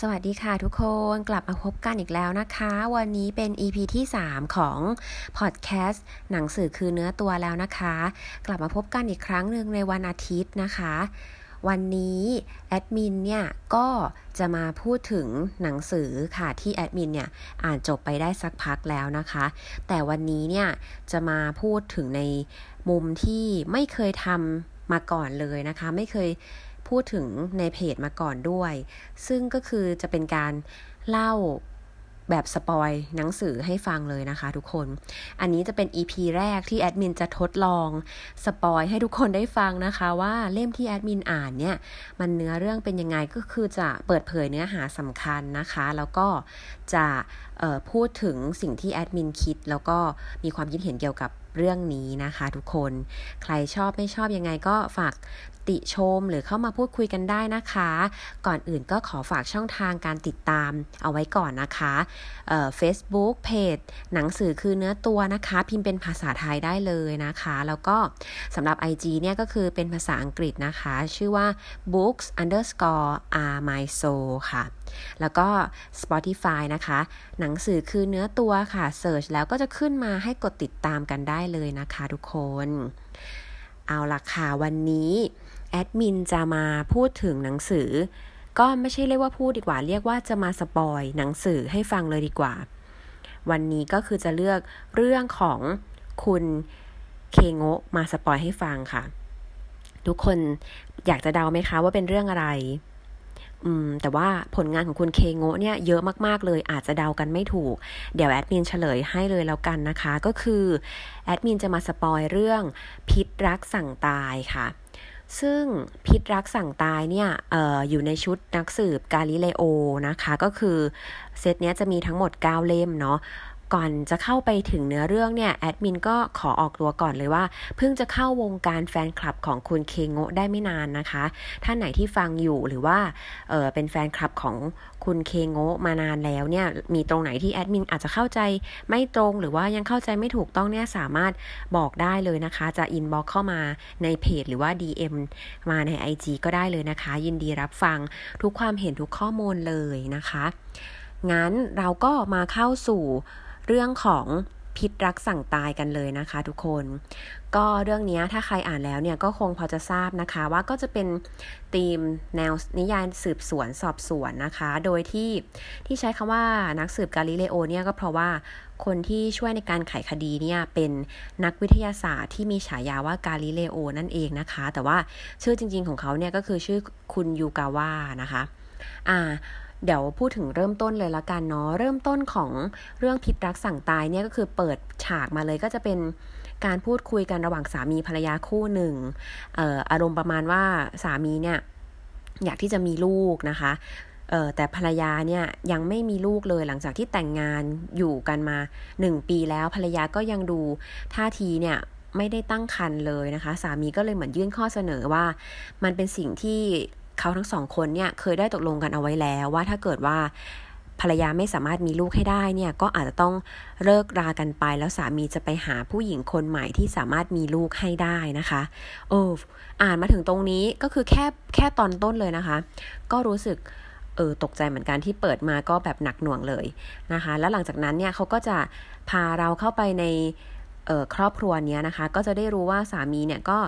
สวัสดีค่ะทุกคนกลับมาพบกันอีกแล้วนะคะ วันนี้เป็น EP ที่ 3 ของพอดแคสต์หนังสือคือเนื้อตัวแล้วนะคะ กลับมาพบกันอีกครั้งหนึ่งในวันอาทิตย์นะคะ วันนี้แอดมินเนี่ยก็จะมาพูดถึงหนังสือค่ะที่แอดมินเนี่ยอ่านจบไปได้สักพักแล้วนะคะ แต่วันนี้เนี่ยจะมาพูดถึงในมุมที่ไม่เคยทำมาก่อนเลยนะคะ ไม่เคย พูดถึงในเพจมาก่อนด้วย ซึ่งก็คือจะเป็นการเล่าแบบ spoil หนังสือให้ฟังเลยนะคะทุกคน อันนี้จะเป็น EP แรกที่แอดมินจะทดลอง spoil ให้ทุกคนได้ฟังนะคะว่าเล่มที่แอดมินอ่านเนี่ย มันเนื้อเรื่องเป็นยังไงก็คือจะเปิดเผยเนื้อหาสำคัญนะคะ แล้วก็จะพูดถึงสิ่งที่แอดมินคิด แล้วก็มีความคิดเห็นเกี่ยวกับเรื่องนี้นะคะทุกคน ใครชอบไม่ชอบยังไงก็ฝาก ติชม หรือเข้ามาพูดคุยกันได้นะคะ ก่อนอื่นก็ขอฝากช่องทางการติดตามเอาไว้ก่อนนะคะเฟซบุ๊กเพจหนังสือคือเนื้อตัวนะคะ พิมพ์เป็นภาษาไทยได้เลยนะคะ แล้วก็สำหรับ IG เนี่ยก็คือเป็นภาษาอังกฤษนะคะ ชื่อว่า books underscore are my soul ค่ะ แล้วก็ Spotify นะคะ หนังสือคือเนื้อตัวค่ะเสิร์ชแล้วก็จะขึ้นมาให้กดติดตามกันได้เลยนะคะทุกคน เอาละค่ะวันนี้ แอดมินจะมาพูดถึงหนังสือ ก็ไม่ใช่เรียกว่าพูดดีกว่า เรียกว่าจะมาสปอยหนังสือให้ฟังเลยดีกว่า วันนี้ก็คือจะเลือกเรื่องของคุณเคโงะมาสปอยให้ฟังค่ะ ทุกคนอยากจะเดาไหมคะว่าเป็นเรื่องอะไร อืม แต่ว่าผลงานของคุณเคโงะเนี่ยเยอะมากๆเลย อาจจะเดากันไม่ถูก เดี๋ยวแอดมินเฉลยให้เลยแล้วกันนะคะ ก็คือแอดมินจะมาสปอยเรื่องพิษรักสั่งตายค่ะ ซึ่งพิษรักสั่งตายเนี่ยอออยู่ในชุดนักสืบกาลิเลโอนะคะ ก็คือเซตนี้จะมีทั้งหมด 9 เล่มเนาะ ก่อนจะเข้าไปถึงเนื้อเรื่องเนี่ยแอดมินก็ขอออกตัวก่อนเลยว่า เพิ่งจะเข้าวงการแฟนคลับของคุณเคโงะได้ไม่นานนะคะ ท่านไหนที่ฟังอยู่หรือว่าเออเป็นแฟนคลับของคุณเคงโงมานานแล้วเนี่ยมีตรงไหนที่แอดมินอาจจะเข้าใจไม่ตรงหรือว่ายังเข้าใจไม่ถูกต้องเนี่ยสามารถบอกได้เลยนะคะ จะอินบ็อกเข้ามาในเพจหรือว่า DM มาใน IG ก็ได้เลยนะคะ ยินดีรับฟังทุกความเห็นทุกข้อมูลเลยนะคะ งั้นเราก็มาเข้าสู่ เรื่องของพิษรักสั่งตายกันเลยนะคะทุกคน ก็เรื่องนี้ถ้าใครอ่านแล้วเนี่ยก็คงพอจะทราบนะคะว่าก็จะเป็นธีมแนวนิยายสืบสวนสอบสวนนะคะ โดยที่ที่ใช้คำว่านักสืบกาลิเลโอเนี่ยก็เพราะว่าคนที่ช่วยในการไขคดีเนี่ยเป็นนักวิทยาศาสตร์ที่มีฉายาว่ากาลิเลโอนั่นเองนะคะ แต่ว่าชื่อจริงๆของเขาเนี่ยก็คือชื่อคุณยูกาว่านะคะ อ่า เดี๋ยวพูดถึงเริ่มต้นเลยละกันเนาะเริ่มต้นของเรื่องพิษรักสั่งตายเนี่ยก็คือเปิดฉากมาเลยก็จะเป็นการพูดคุยกันระหว่างสามีภรรยาคู่หนึ่งอออารมณ์ประมาณว่าสามีเนี่ยอยากที่จะมีลูกนะคะเออแต่ภรรยาเนี่ยยังไม่มีลูกเลยหลังจากที่แต่งงานอยู่กันมาหนึ่งปีแล้วภรรยาก็ยังดูท่าทีเนี่ยไม่ได้ตั้งครรภ์เลยนะคะ สามีก็เลยเหมือนยื่นข้อเสนอว่า มันเป็นสิ่งที่ เขาทั้งสองคนเนี่ยเคยได้ตกลงกันเอาไว้แล้วว่าถ้าเกิดว่าภรรยาไม่สามารถมีลูกให้ได้เนี่ยก็อาจจะต้องเลิกรากันไป แล้วสามีจะไปหาผู้หญิงคนใหม่ที่สามารถมีลูกให้ได้นะคะโอ้อ่านมาถึงตรงนี้ก็คือแค่แค่ตอนต้นเลยนะคะ ก็รู้สึกเออตกใจเหมือนกันที่เปิดมาก็แบบหนักหน่วงเลยนะคะ แล้วหลังจากนั้นเนี่ยเขาก็จะพาเราเข้าไปใน ครอบครัวนี้นะคะ ก็จะได้รู้ว่าสามีเนี่ยก็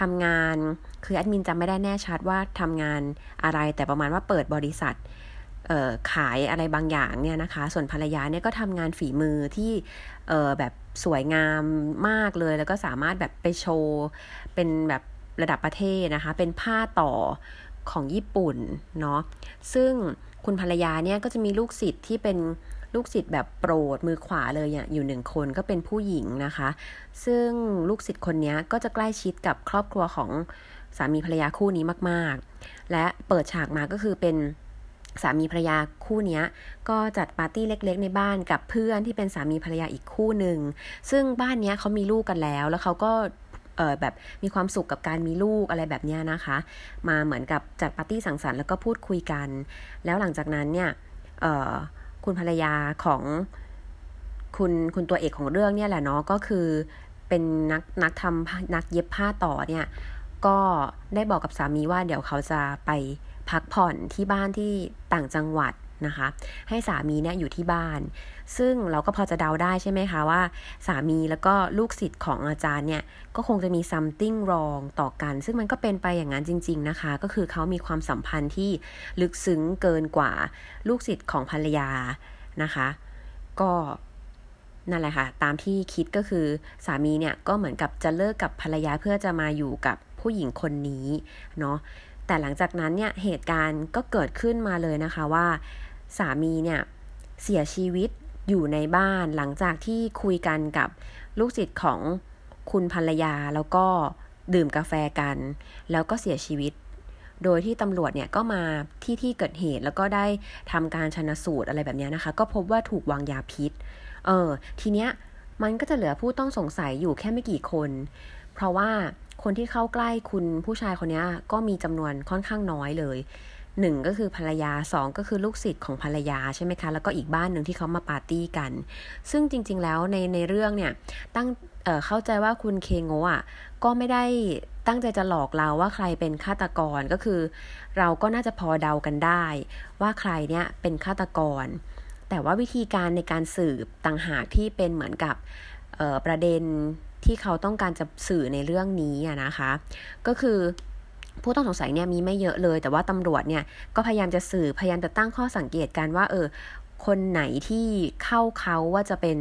ทำงานคือแอดมินจำไม่ได้แน่ชัดว่าทำงานอะไร แต่ประมาณว่าเปิดบริษัทขายอะไรบางอย่างเนี่ยนะคะ ส่วนภรรยาเนี่ยก็ทำงานฝีมือที่แบบสวยงามมากเลย แล้วก็สามารถแบบไปโชว์เป็นแบบระดับประเทศนะคะ เป็นผ้าต่อของญี่ปุ่นเนาะ ซึ่งคุณภรรยาเนี่ยก็จะมีลูกศิษย์ที่เป็น ลูกศิษย์แบบโปรดมือขวาเลยอยู่หนึ่งคนก็เป็นผู้หญิงนะคะ ซึ่งลูกศิษย์คนนี้ก็จะใกล้ชิดกับครอบครัวของสามีภรรยาคู่นี้มากๆ และเปิดฉากมาก็คือเป็นสามีภรรยาคู่นี้ก็จัดปาร์ตี้เล็ก ๆ ในบ้านกับเพื่อนที่เป็นสามีภรรยาอีกคู่หนึ่งซึ่งบ้านนี้เขามีลูกกันแล้ว แล้วเขาก็เออแบบมีความสุขกับการมีลูกอะไรแบบนี้นะคะ มาเหมือนกับจัดปาร์ตี้สังสรรค์แล้วก็พูดคุยกัน แล้วหลังจากนั้นเนี่ยเออ คุณภรรยาของคุณคุณตัวเอกของเรื่องเนี่ยแหละเนาะก็คือเป็นนักนักทำนักเย็บผ้าต่อเนี่ยก็ได้บอกกับสามีว่าเดี๋ยวเขาจะไปพักผ่อนที่บ้านที่ต่างจังหวัด นะคะ ให้สามีเนี่ยอยู่ที่บ้าน ซึ่งเราก็พอจะเดาได้ใช่ไหมคะว่า สามีแล้วก็ลูกศิษย์ของอาจารย์เนี่ย ก็คงจะมี something wrong ต่อกัน ซึ่งมันก็เป็นไปอย่างนั้นจริง ๆนะคะ ก็คือเขามีความสัมพันธ์ที่ลึกซึ้งเกินกว่าลูกศิษย์ของภรรยานะคะ ก็นั่นแหละค่ะ ตามที่คิดก็คือสามีเนี่ยก็เหมือนกับจะเลิกกับภรรยาเพื่อจะมาอยู่กับผู้หญิงคนนี้เนาะ แต่หลังจากนั้นเนี่ยเหตุการณ์ก็เกิดขึ้นมาเลยนะคะว่าสามีเนี่ยเสียชีวิตอยู่ในบ้านหลังจากที่คุยกันกับลูกศิษย์ของคุณภรรยาแล้วก็ดื่มกาแฟกัน แล้วก็เสียชีวิต โดยที่ตำรวจเนี่ยก็มาที่ที่เกิดเหตุแล้วก็ได้ทำการชนสูตรอะไรแบบนี้นะคะ ก็พบว่าถูกวางยาพิษ เออ ทีเนี้ยมันก็จะเหลือผู้ต้องสงสัยอยู่แค่ไม่กี่คน เพราะว่า คนที่เข้าใกล้คุณผู้ชายคนนี้ก็มีจำนวนค่อนข้างน้อยเลยหนึ่งก็คือภรรยาสองก็คือลูกศิษย์ของภรรยาใช่ไหมคะ แล้วก็อีกบ้านหนึ่งที่เขามาปาร์ตี้กัน ซึ่งจริง ๆ แล้วในในเรื่องเนี่ยตั้งเเข้าใจว่าคุณเคงโงอะก็ไม่ได้ตั้งใจจะหลอกเราว่าใครเป็นฆาตกรก็คือ เราก็น่าจะพอเดากันได้ ว่าใครเนี่ยเป็นฆาตกร แต่ว่าวิธีการในการสืบต่างหากที่เป็นเหมือนกับประเด็น ที่เขาต้องการจะสื่อในเรื่องนี้นะคะ ก็คือผู้ต้องสงสัยเนี่ยมีไม่เยอะเลย แต่ว่าตำรวจเนี่ยก็พยายามจะสื่อพยายามจะตั้งข้อสังเกตกันว่า เออ คนไหนที่เข้าเขาว่าจะเป็น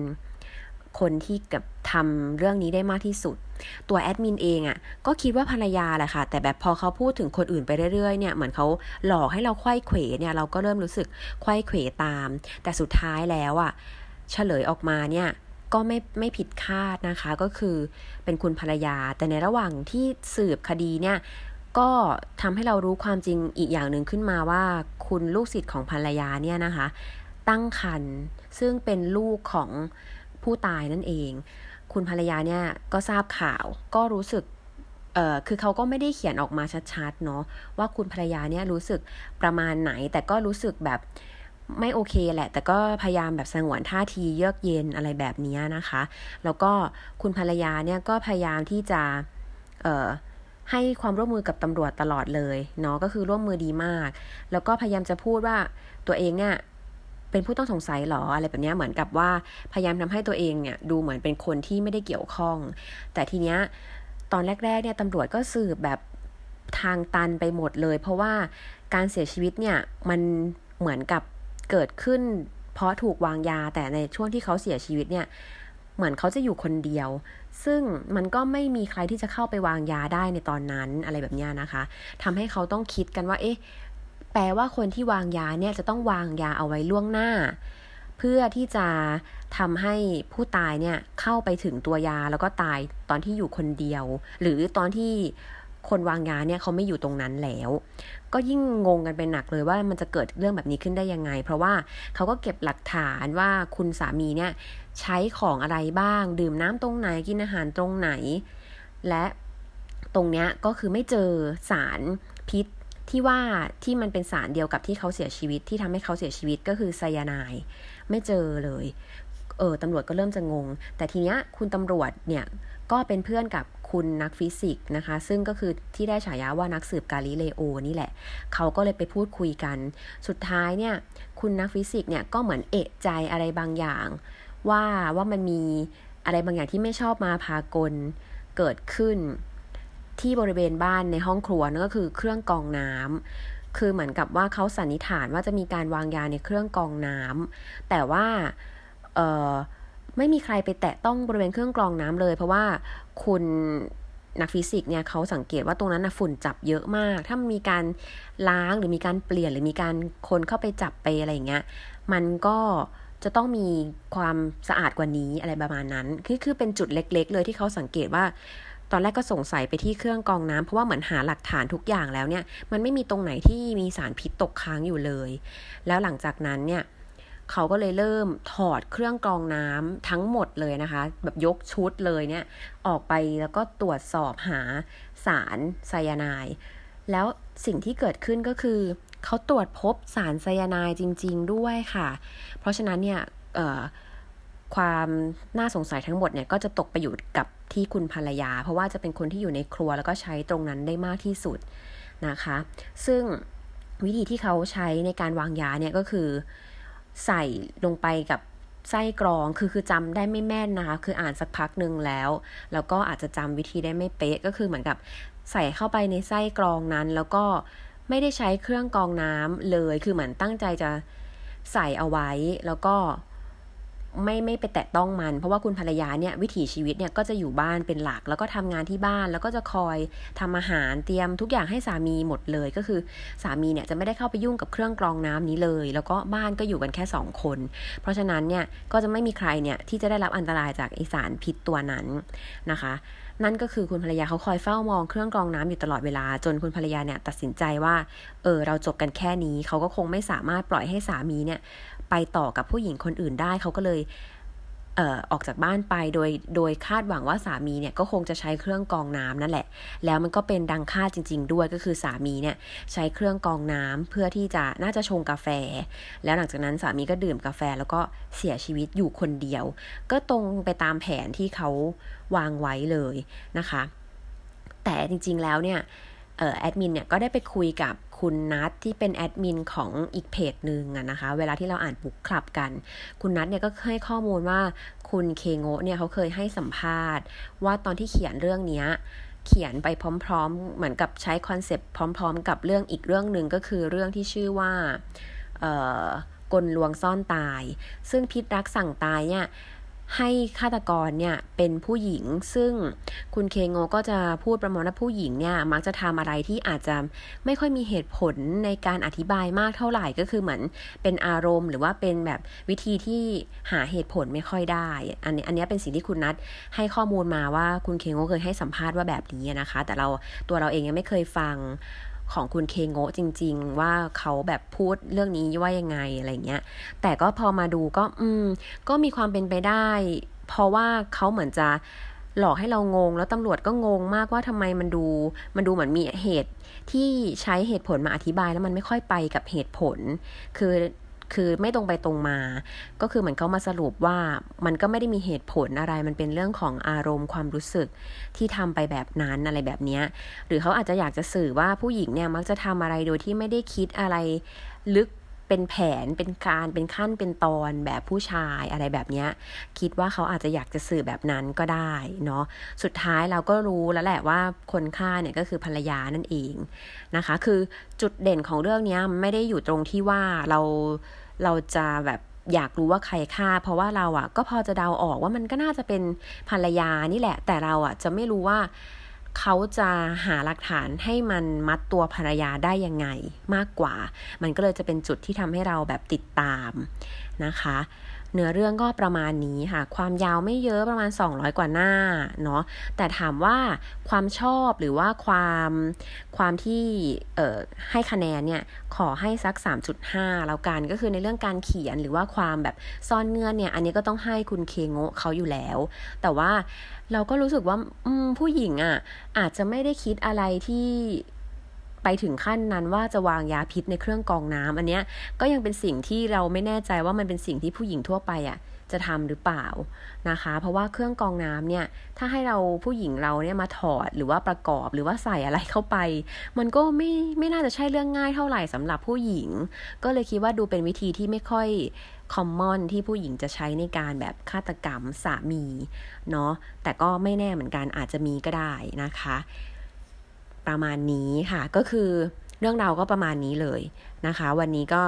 คนที่กับทำเรื่องนี้ได้มากที่สุด ตัวแอดมินเองอะ่ะก็คิดว่าภรรยาแหละค่ะ แต่แบบพอเขาพูดถึงคนอื่นไปเรื่อยๆเนี่ยเหมือนเขาหลอกให้เราควยเขวเนี่ยเราก็เริ่มรู้สึกควยเขวตาม แต่สุดท้ายแล้วอะ่ะเฉลยออกมาเนี่ย ก็ไม่ไม่ผิดคาดนะคะ ก็คือเป็นคุณภรรยา แต่ในระหว่างที่สืบคดีเนี่ยก็ทำให้เรารู้ความจริงอีกอย่างหนึ่งขึ้นมาว่า คุณลูกศิษย์ของภรรยาเนี่ยนะคะ ตั้งครรภ์ซึ่งเป็นลูกของผู้ตายนั่นเอง คุณภรรยาเนี่ยก็ทราบข่าวก็รู้สึกเอ่อคือเขาก็ไม่ได้เขียนออกมาชัดๆเนาะว่าคุณภรรยาเนี่ยรู้สึกประมาณไหนแต่ก็รู้สึกแบบ ไม่โอเคแหละ แต่ก็พยายามแบบสงวนท่าทีเยือกเย็นอะไรแบบนี้นะคะ แล้วก็คุณภรรยาเนี่ยก็พยายามที่จะเให้ความร่วมมือกับตำรวจตลอดเลยเนาะก็คือร่วมมือดีมาก แล้วก็พยายามจะพูดว่าตัวเองเนี่ยเป็นผู้ต้องสงสัยหรออะไรแบบนี้เหมือนกับว่าพยายามทำให้ตัวเองเนี่ยดูเหมือนเป็นคนที่ไม่ได้เกี่ยวข้อง แต่ทีเนี้ยตอนแรกๆเนี่ยตำรวจก็สืบแบบทางตันไปหมดเลย เพราะว่าการเสียชีวิตเนี่ยมันเหมือนกับ เกิดขึ้น เพราะถูกวางยาแต่ในช่วงที่เขาเสียชีวิตเนี่ยเหมือนเขาจะอยู่คนเดียว ซึ่งมันก็ไม่มีใครที่จะเข้าไปวางยาได้ในตอนนั้นอะไรแบบนี้นะคะทำให้เขาต้องคิดกันว่า เอ๊ะ แปลว่าคนที่วางยาเนี่ยจะต้องวางยาเอาไว้ล่วงหน้า เพื่อที่จะทำให้ผู้ตายเนี่ยเข้าไปถึงตัวยาแล้วก็ตายตอนที่อยู่คนเดียว หรือตอนที่ คนวางยาเนี่ยเขาไม่อยู่ตรงนั้นแล้ว ก็ยิ่งงงกันเป็นหนักเลยว่ามันจะเกิดเรื่องแบบนี้ขึ้นได้ยังไง เพราะว่าเขาก็เก็บหลักฐานว่าคุณสามีเนี่ยใช้ของอะไรบ้าง ดื่มน้ำตรงไหนกินอาหารตรงไหน และตรงเนี้ยก็คือไม่เจอสารพิษที่ว่าที่มันเป็นสารเดียวกับที่เขาเสียชีวิตที่ทำให้เขาเสียชีวิตก็คือไซยาไนด์ไม่เจอเลย เออตำรวจก็เริ่มจะงง แต่ทีเนี้ยคุณตำรวจเนี่ยก็เป็นเพื่อนกับ คุณนักฟิสิกส์นะคะ ซึ่งก็คือที่ได้ฉายาว่านักสืบกาลิเลโอนี่แหละ เขาก็เลยไปพูดคุยกัน สุดท้ายเนี่ย คุณนักฟิสิกส์เนี่ยก็เหมือนเอะใจอะไรบางอย่าง ว่าว่ามันมีอะไรบางอย่างที่ไม่ชอบมาพากลเกิดขึ้น ที่บริเวณบ้านในห้องครัวนั่นก็คือเครื่องกองน้ำคือเหมือนกับว่าเขาสันนิษฐานว่าจะมีการวางยาในเครื่องกองน้ำแต่ว่าเออ ไม่มีใครไปแตะต้องบริเวณเครื่องกรองน้ำเลย เพราะว่าคุณนักฟิสิกส์เนี่ยเขาสังเกตว่าตรงนั้นนะฝุ่นจับเยอะมาก ถ้ามีการล้างหรือมีการเปลี่ยนหรือมีการคนเข้าไปจับไปอะไรอย่างเงี้ย มันก็จะต้องมีความสะอาดกว่านี้อะไรประมาณนั้น คือคือเป็นจุดเล็ก ๆ เลยที่เขาสังเกตว่า ตอนแรกก็สงสัยไปที่เครื่องกรองน้ำเพราะว่าเหมือนหาหลักฐานทุกอย่างแล้วเนี่ย มันไม่มีตรงไหนที่มีสารพิษตกค้างอยู่เลย แล้วหลังจากนั้นเนี่ย เขาก็เลยเริ่มถอดเครื่องกรองน้ำทั้งหมดเลยนะคะ แบบยกชุดเลยเนี่ยออกไปแล้วก็ตรวจสอบหาสารไซยาไนด์แล้วสิ่งที่เกิดขึ้นก็คือ เขาตรวจพบสารไซยาไนด์จริง ๆ ด้วยค่ะ เพราะฉะนั้นเนี่ยความน่าสงสัยทั้งหมดเนี่ยก็จะตกไปอยู่กับที่คุณภรรยา เพราะว่าจะเป็นคนที่อยู่ในครัวแล้วก็ใช้ตรงนั้นได้มากที่สุดนะคะ ซึ่งวิธีที่เขาใช้ในการวางยาเนี่ยก็คือ ใส่ลงไปกับไส้กรองคือคือจำได้ไม่แม่นนะคะ คืออ่านสักพักหนึ่งแล้ว แล้วก็อาจจะจำวิธีได้ไม่เป๊ะก็คือเหมือนกับใส่เข้าไปในไส้กรองนั้น แล้วก็ไม่ได้ใช้เครื่องกรองน้ำเลย คือเหมือนตั้งใจจะใส่เอาไว้แล้วก็ ไม่ไม่ไปแตะต้องมัน เพราะว่าคุณภรรยาเนี่ยวิถีชีวิตเนี่ยก็จะอยู่บ้านเป็นหลัก แล้วก็ทำงานที่บ้าน แล้วก็จะคอยทำอาหารเตรียมทุกอย่างให้สามีหมดเลย ก็คือสามีเนี่ยจะไม่ได้เข้าไปยุ่งกับเครื่องกรองน้ำนี้เลย แล้วก็บ้านก็อยู่กันแค่สองคน เพราะฉะนั้นเนี่ยก็จะไม่มีใครเนี่ยที่จะได้รับอันตรายจากไอสารพิษตัวนั้นนะคะ นั่นก็คือคุณภรรยาเขาคอยเฝ้ามองเครื่องกรองน้ำอยู่ตลอดเวลา จนคุณภรรยาเนี่ยตัดสินใจว่าเออเราจบกันแค่นี้เขาก็คงไม่สามารถปล่อยให้สามีเนี่ย ไปต่อกับผู้หญิงคนอื่นได้ เขาก็เลยเอ่อออกจากบ้านไปโดยโดยคาดหวังว่าสามีเนี่ยก็คงจะใช้เครื่องกองน้ำนั่นแหละ แล้วมันก็เป็นดังคาดจริง ๆ ด้วยก็คือสามีเนี่ยใช้เครื่องกองน้ำเพื่อที่จะน่าจะชงกาแฟ แล้วหลังจากนั้นสามีก็ดื่มกาแฟแล้วก็เสียชีวิตอยู่คนเดียว ก็ตรงไปตามแผนที่เขาวางไว้เลยนะคะ แต่จริงๆแล้วเนี่ยแอดมินเนี่ยก็ได้ไปคุยกับ คุณนัทที่เป็นแอดมินของอีกเพจหนึ่งนะคะ เวลาที่เราอ่านบุ๊กคลับกัน คุณนัทเนี่ยก็ให้ข้อมูลว่าคุณเคโงเนี่ยเขาเคยให้สัมภาษณ์ ว่าตอนที่เขียนเรื่องนี้เขียนไปพร้อม ๆ เหมือนกับใช้คอนเซปต์พร้อม ๆ กับเรื่องอีกเรื่องหนึ่งก็คือเรื่องที่ชื่อว่ากลลวงซ่อนตาย ซึ่งพิษรักสั่งตายเนี่ย ให้ฆาตกรเนี่ยเป็นผู้หญิง ซึ่งคุณเคโงก็จะพูดประมาณว่าผู้หญิงเนี่ยมักจะทำอะไรที่อาจจะไม่ค่อยมีเหตุผลในการอธิบายมากเท่าไหร่ก็คือเหมือนเป็นอารมณ์ หรือว่าเป็นแบบวิธีที่หาเหตุผลไม่ค่อยได้ อันนี้อันนี้เป็นสิ่งที่คุณนัทให้ข้อมูลมาว่าคุณเคโงเคยให้สัมภาษณ์ว่าแบบนี้นะคะ แต่เราตัวเราเองยังไม่เคยฟัง ของคุณเคโงจริง ๆ ว่าเขาแบบพูดเรื่องนี้ว่ายังไงอะไรเงี้ย แต่ก็พอมาดูก็ อืม ก็มีความเป็นไปได้ เพราะว่าเขาเหมือนจะหลอกให้เรางง แล้วตำรวจก็งงมากว่าทำไมมันดู มันดูเหมือนมีเหตุที่ใช้เหตุผลมาอธิบายแล้วมันไม่ค่อยไปกับเหตุผล คือ คือไม่ตรงไปตรงมา ก็คือเหมือนเขามาสรุปว่ามันก็ไม่ได้มีเหตุผลอะไร มันเป็นเรื่องของอารมณ์ความรู้สึกที่ทำไปแบบนั้นอะไรแบบนี้ หรือเขาอาจจะอยากจะสื่อว่าผู้หญิงเนี่ยมักจะทำอะไรโดยที่ไม่ได้คิดอะไรลึก เป็นแผนเป็นการเป็นขั้นเป็นตอนแบบผู้ชายอะไรแบบนี้คิดว่าเขาอาจจะอยากจะสื่อแบบนั้นก็ได้เนาะสุดท้ายเราก็รู้แล้วแหละว่าคนฆ่าเนี่ยก็คือภรรยานั่นเองนะคะ คือจุดเด่นของเรื่องนี้ไม่ได้อยู่ตรงที่ว่าเราเราจะแบบอยากรู้ว่าใครฆ่า เพราะว่าเราอะ่ะ ก็พอจะเดาออกว่ามันก็น่าจะเป็นภรรยานี่แหละ แต่เราอะ่ะจะไม่รู้ว่า เขาจะหาหลักฐานให้มันมัดตัวภรรยาได้ยังไงมากกว่า มันก็เลยจะเป็นจุดที่ทำให้เราแบบติดตามนะคะ เนื้อเรื่องก็ประมาณนี้ค่ะ ความยาวไม่เยอะประมาณ 200 กว่าหน้าเนาะแต่ถามว่าความชอบหรือว่าความความที่เอ่อให้คะแนนเนี่ยขอให้สัก 3.5 แล้วกันก็คือในเรื่องการเขียนหรือว่าความแบบซ่อนเงื่อนเนี่ย อันนี้ก็ต้องให้คุณเคงโงเขาอยู่แล้ว แต่ว่าเราก็รู้สึกว่าผู้หญิงอะ่ะอาจจะไม่ได้คิดอะไรที่ ไปถึงขั้นนั้นว่าจะวางยาพิษในเครื่องกองน้ำอันเนี้ยก็ยังเป็นสิ่งที่เราไม่แน่ใจว่ามันเป็นสิ่งที่ผู้หญิงทั่วไปอะ่ะจะทำหรือเปล่านะคะ เพราะว่าเครื่องกองน้ำเนี่ยถ้าให้เราผู้หญิงเราเนี่ยมาถอดหรือว่าประกอบหรือว่าใส่อะไรเข้าไป มันก็ไม่ไม่น่าจะใช่เรื่องง่ายเท่าไหร่สำหรับผู้หญิง ก็เลยคิดว่าดูเป็นวิธีที่ไม่ค่อยคอมมอนที่ผู้หญิงจะใช้ในการแบบฆาตกรรมสามีเนาะแต่ก็ไม่แน่เหมือนกันอาจจะมีก็ได้นะคะ ประมาณนี้ค่ะ ก็คือเรื่องราวก็ประมาณนี้เลยนะคะ วันนี้ก็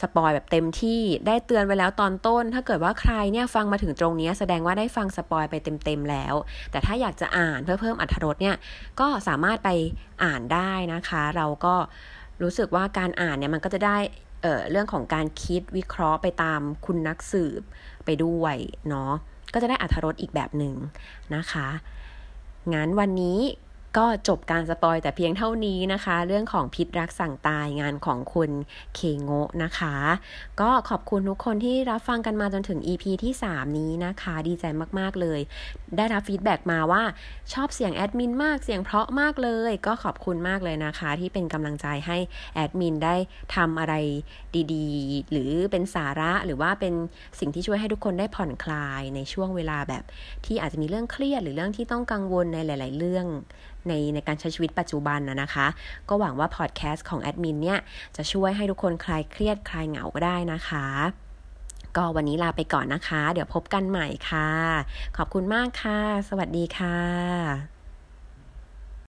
สปอยแบบเต็มที่ได้เตือนไว้แล้วตอนต้น ถ้าเกิดว่าใครเนี่ยฟังมาถึงตรงนี้แสดงว่าได้ฟังสปอยไปเต็มๆแล้ว แต่ถ้าอยากจะอ่านเพื่อเพิ่มอรรถรสเนี่ยก็สามารถไปอ่านได้นะคะ เราก็รู้สึกว่าการอ่านเนี่ยมันก็จะได้เรื่องของการคิดวิเคราะห์ไปตามคุณนักสืบไปด้วยเนาะก็จะได้อรรถรสอีกแบบหนึ่งนะคะงั้นวันนี้ ก็จบการสปอยแต่เพียงเท่านี้นะคะ เรื่องของพิษรักสั่งตายงานของคุณเคโงะนะคะ ก็ขอบคุณทุกคนที่รับฟังกันมาจนถึง EP ที่ 3 นี้นะคะ ดีใจมากๆเลย ได้รับ feedback มาว่าชอบเสียงแอดมินมากเสียงเพราะมากเลย ก็ขอบคุณมากเลยนะคะ ที่เป็นกำลังใจให้แอดมินได้ทำอะไรดีๆ หรือเป็นสาระหรือว่าเป็นสิ่งที่ช่วยให้ทุกคนได้ผ่อนคลายในช่วงเวลาแบบ ที่อาจจะมีเรื่องเครียดหรือเรื่องที่ต้องกังวลในหลาย ๆ เรื่องในในการใช้ชีวิตปัจจุบันนะนะคะ ก็หวังว่าพอดแคสต์ของแอดมินเนี่ย จะช่วยให้ทุกคนคลายเครียดคลายเหงาก็ได้นะคะ ก็วันนี้ลาไปก่อนนะคะ เดี๋ยวพบกันใหม่ค่ะ ขอบคุณมากค่ะ สวัสดีค่ะ